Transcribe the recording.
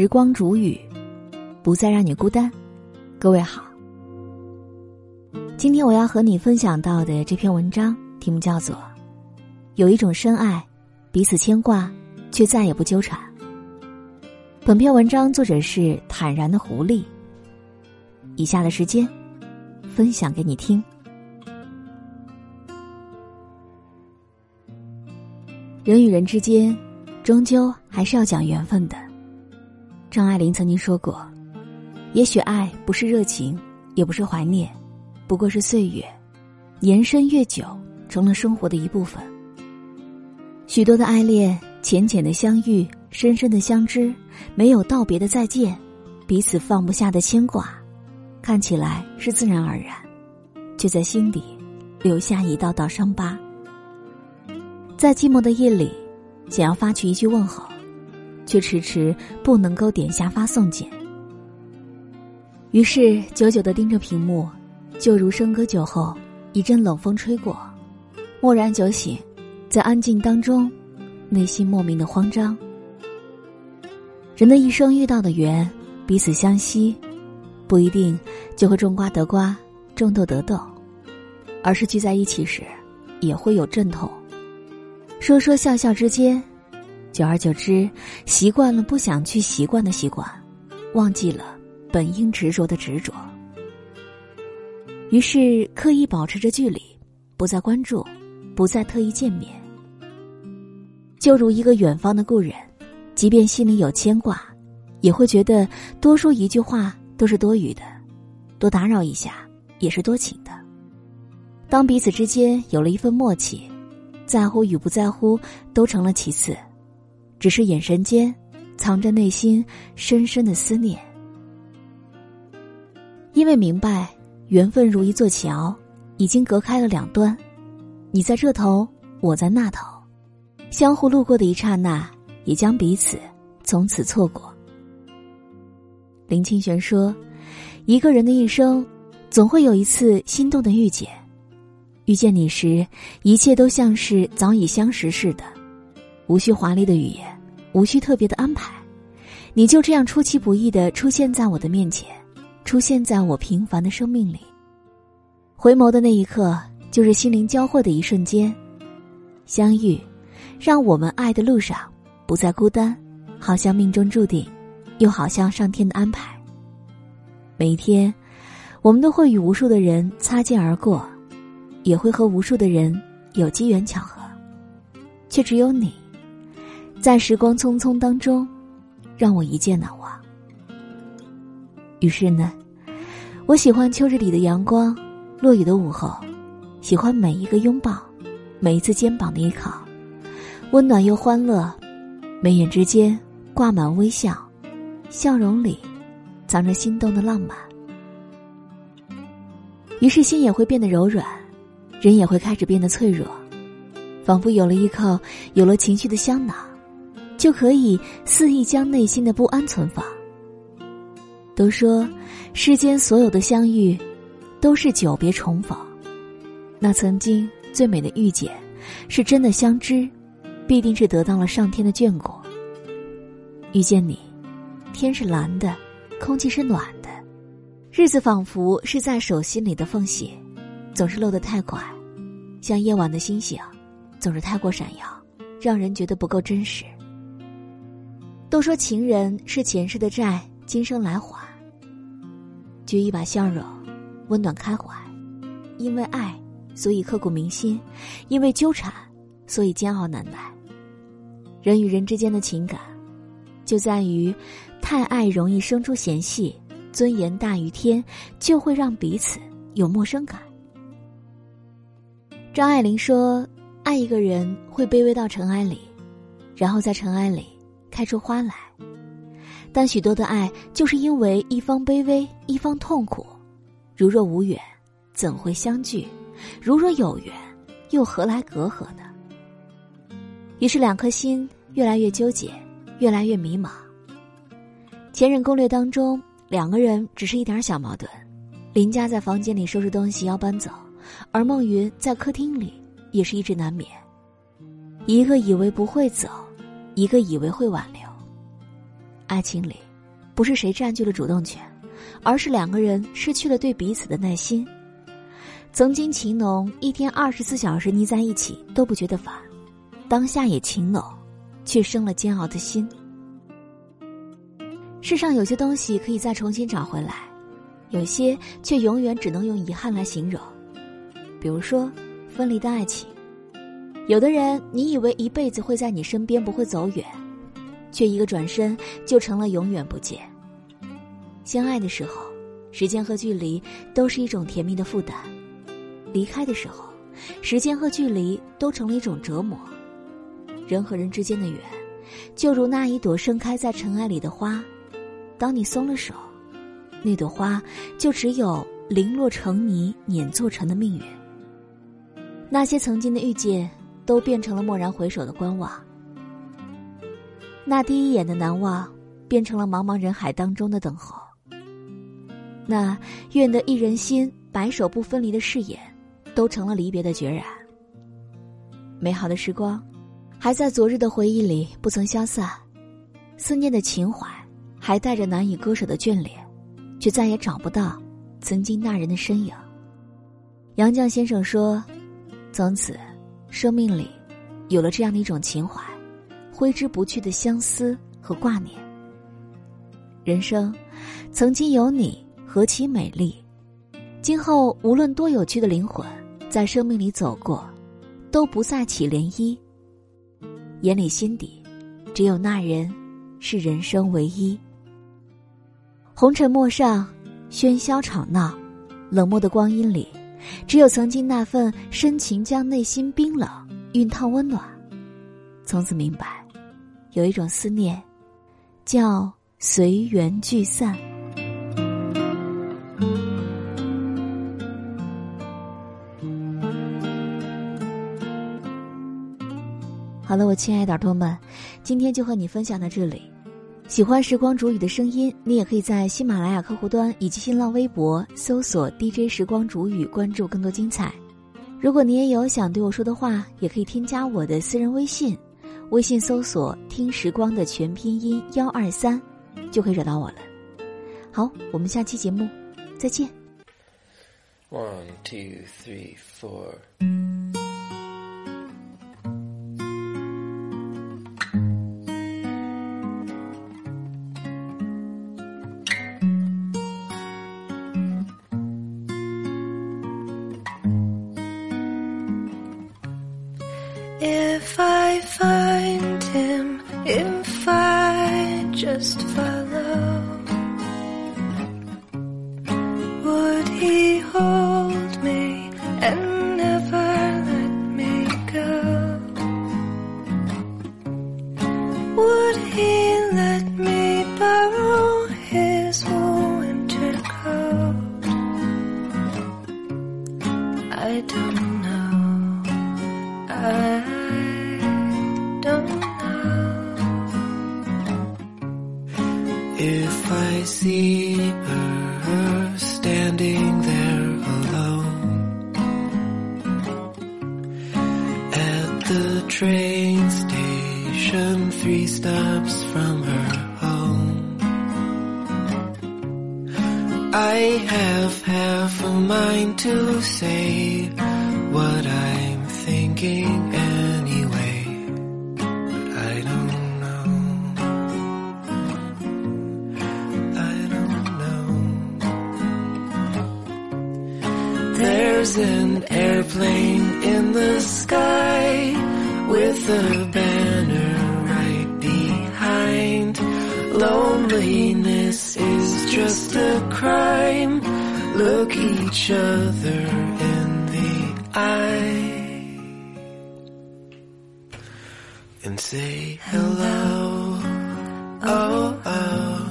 时光煮雨，不再让你孤单。各位好，今天我要和你分享到的这篇文章题目叫做《有一种深爱，彼此牵挂，却再也不纠缠》。本篇文章作者是坦然的狐狸。以下的时间，分享给你听。人与人之间，终究还是要讲缘分的。张爱玲曾经说过：“也许爱不是热情，也不是怀念，不过是岁月，延伸越久，成了生活的一部分。许多的爱恋，浅浅的相遇，深深的相知，没有道别的再见，彼此放不下的牵挂，看起来是自然而然，却在心底留下一道道伤疤。在寂寞的夜里，想要发去一句问候。”却迟迟不能够点下发送键，于是久久的盯着屏幕，就如笙歌酒后一阵冷风吹过，蓦然酒醒，在安静当中，内心莫名的慌张。人的一生遇到的缘，彼此相惜，不一定就会种瓜得瓜，种豆得豆，而是聚在一起时，也会有阵痛，说说笑笑之间。久而久之，习惯了不想去习惯的习惯，忘记了本应执着的执着。于是刻意保持着距离，不再关注，不再特意见面。就如一个远方的故人，即便心里有牵挂，也会觉得多说一句话都是多余的，多打扰一下也是多情的。当彼此之间有了一份默契，在乎与不在乎都成了其次。只是眼神间，藏着内心深深的思念。因为明白，缘分如一座桥，已经隔开了两端，你在这头，我在那头，相互路过的一刹那，也将彼此从此错过。林清玄说：“一个人的一生，总会有一次心动的遇见，遇见你时，一切都像是早已相识似的。”无需华丽的语言，无需特别的安排，你就这样出其不意的出现在我的面前，出现在我平凡的生命里。回眸的那一刻，就是心灵交汇的一瞬间，相遇，让我们爱的路上不再孤单，好像命中注定，又好像上天的安排。每一天，我们都会与无数的人擦肩而过，也会和无数的人有机缘巧合，却只有你。在时光匆匆当中，让我一见难忘。于是呢，我喜欢秋日里的阳光，落雨的午后，喜欢每一个拥抱，每一次肩膀的依靠，温暖又欢乐，眉眼之间挂满微笑，笑容里藏着心动的浪漫。于是心也会变得柔软，人也会开始变得脆弱，仿佛有了依靠，有了情绪的香囊。就可以肆意将内心的不安存放。都说世间所有的相遇，都是久别重逢。那曾经最美的遇见，是真的相知，必定是得到了上天的眷顾。遇见你，天是蓝的，空气是暖的，日子仿佛是在手心里的缝隙，总是漏得太快，像夜晚的星星，总是太过闪耀，让人觉得不够真实。都说情人是前世的债，今生来还。举一把笑容，温暖开怀。因为爱，所以刻骨铭心；因为纠缠，所以煎熬难耐。人与人之间的情感，就在于太爱容易生出嫌隙，尊严大于天，就会让彼此有陌生感。张爱玲说：“爱一个人会卑微到尘埃里，然后在尘埃里。”开出花来，但许多的爱就是因为一方卑微，一方痛苦。如若无缘，怎会相聚？如若有缘，又何来隔阂呢？于是两颗心越来越纠结，越来越迷茫。前任攻略当中，两个人只是一点小矛盾。林佳在房间里收拾东西要搬走，而孟云在客厅里也是一直难眠。一个以为不会走。一个以为会挽留，爱情里不是谁占据了主动权，而是两个人失去了对彼此的耐心。曾经情浓，一天二十四小时腻在一起都不觉得烦，当下也情浓，却生了煎熬的心。世上有些东西可以再重新找回来，有些却永远只能用遗憾来形容。比如说，分离的爱情。有的人，你以为一辈子会在你身边，不会走远，却一个转身就成了永远不见。相爱的时候，时间和距离都是一种甜蜜的负担；离开的时候，时间和距离都成了一种折磨。人和人之间的缘，就如那一朵盛开在尘埃里的花，当你松了手，那朵花就只有零落成泥碾作尘的命运。那些曾经的遇见。都变成了蓦然回首的观望，那第一眼的难忘，变成了茫茫人海当中的等候。那愿得一人心，白首不分离的誓言，都成了离别的决然。美好的时光，还在昨日的回忆里不曾消散，思念的情怀，还带着难以割舍的眷恋，却再也找不到曾经那人的身影。杨绛先生说：“从此。”生命里，有了这样的一种情怀，挥之不去的相思和挂念。人生，曾经有你，何其美丽！今后无论多有趣的灵魂，在生命里走过，都不再起涟漪。眼里心底，只有那人，是人生唯一。红尘陌上，喧嚣吵闹，冷漠的光阴里。只有曾经那份深情，将内心冰冷熨烫温暖。从此明白，有一种思念，叫随缘聚散。好了，我亲爱的耳朵们，今天就和你分享到这里。喜欢时光煮雨的声音，你也可以在喜马拉雅客户端以及新浪微博搜索 DJ 时光煮雨，关注更多精彩。如果你也有想对我说的话，也可以添加我的私人微信，微信搜索“听时光”的全拼音幺二三，就可以找到我了。好，我们下期节目再见。One two three four。I don't know. I don't know. If I see her standing there alone at the train station, three stops from her I have half a mind to say what I'm thinking anyway, but I don't know. I don't know. There's an airplane in the sky with a just a crime. Look each other in the eye and say hello. Oh, oh.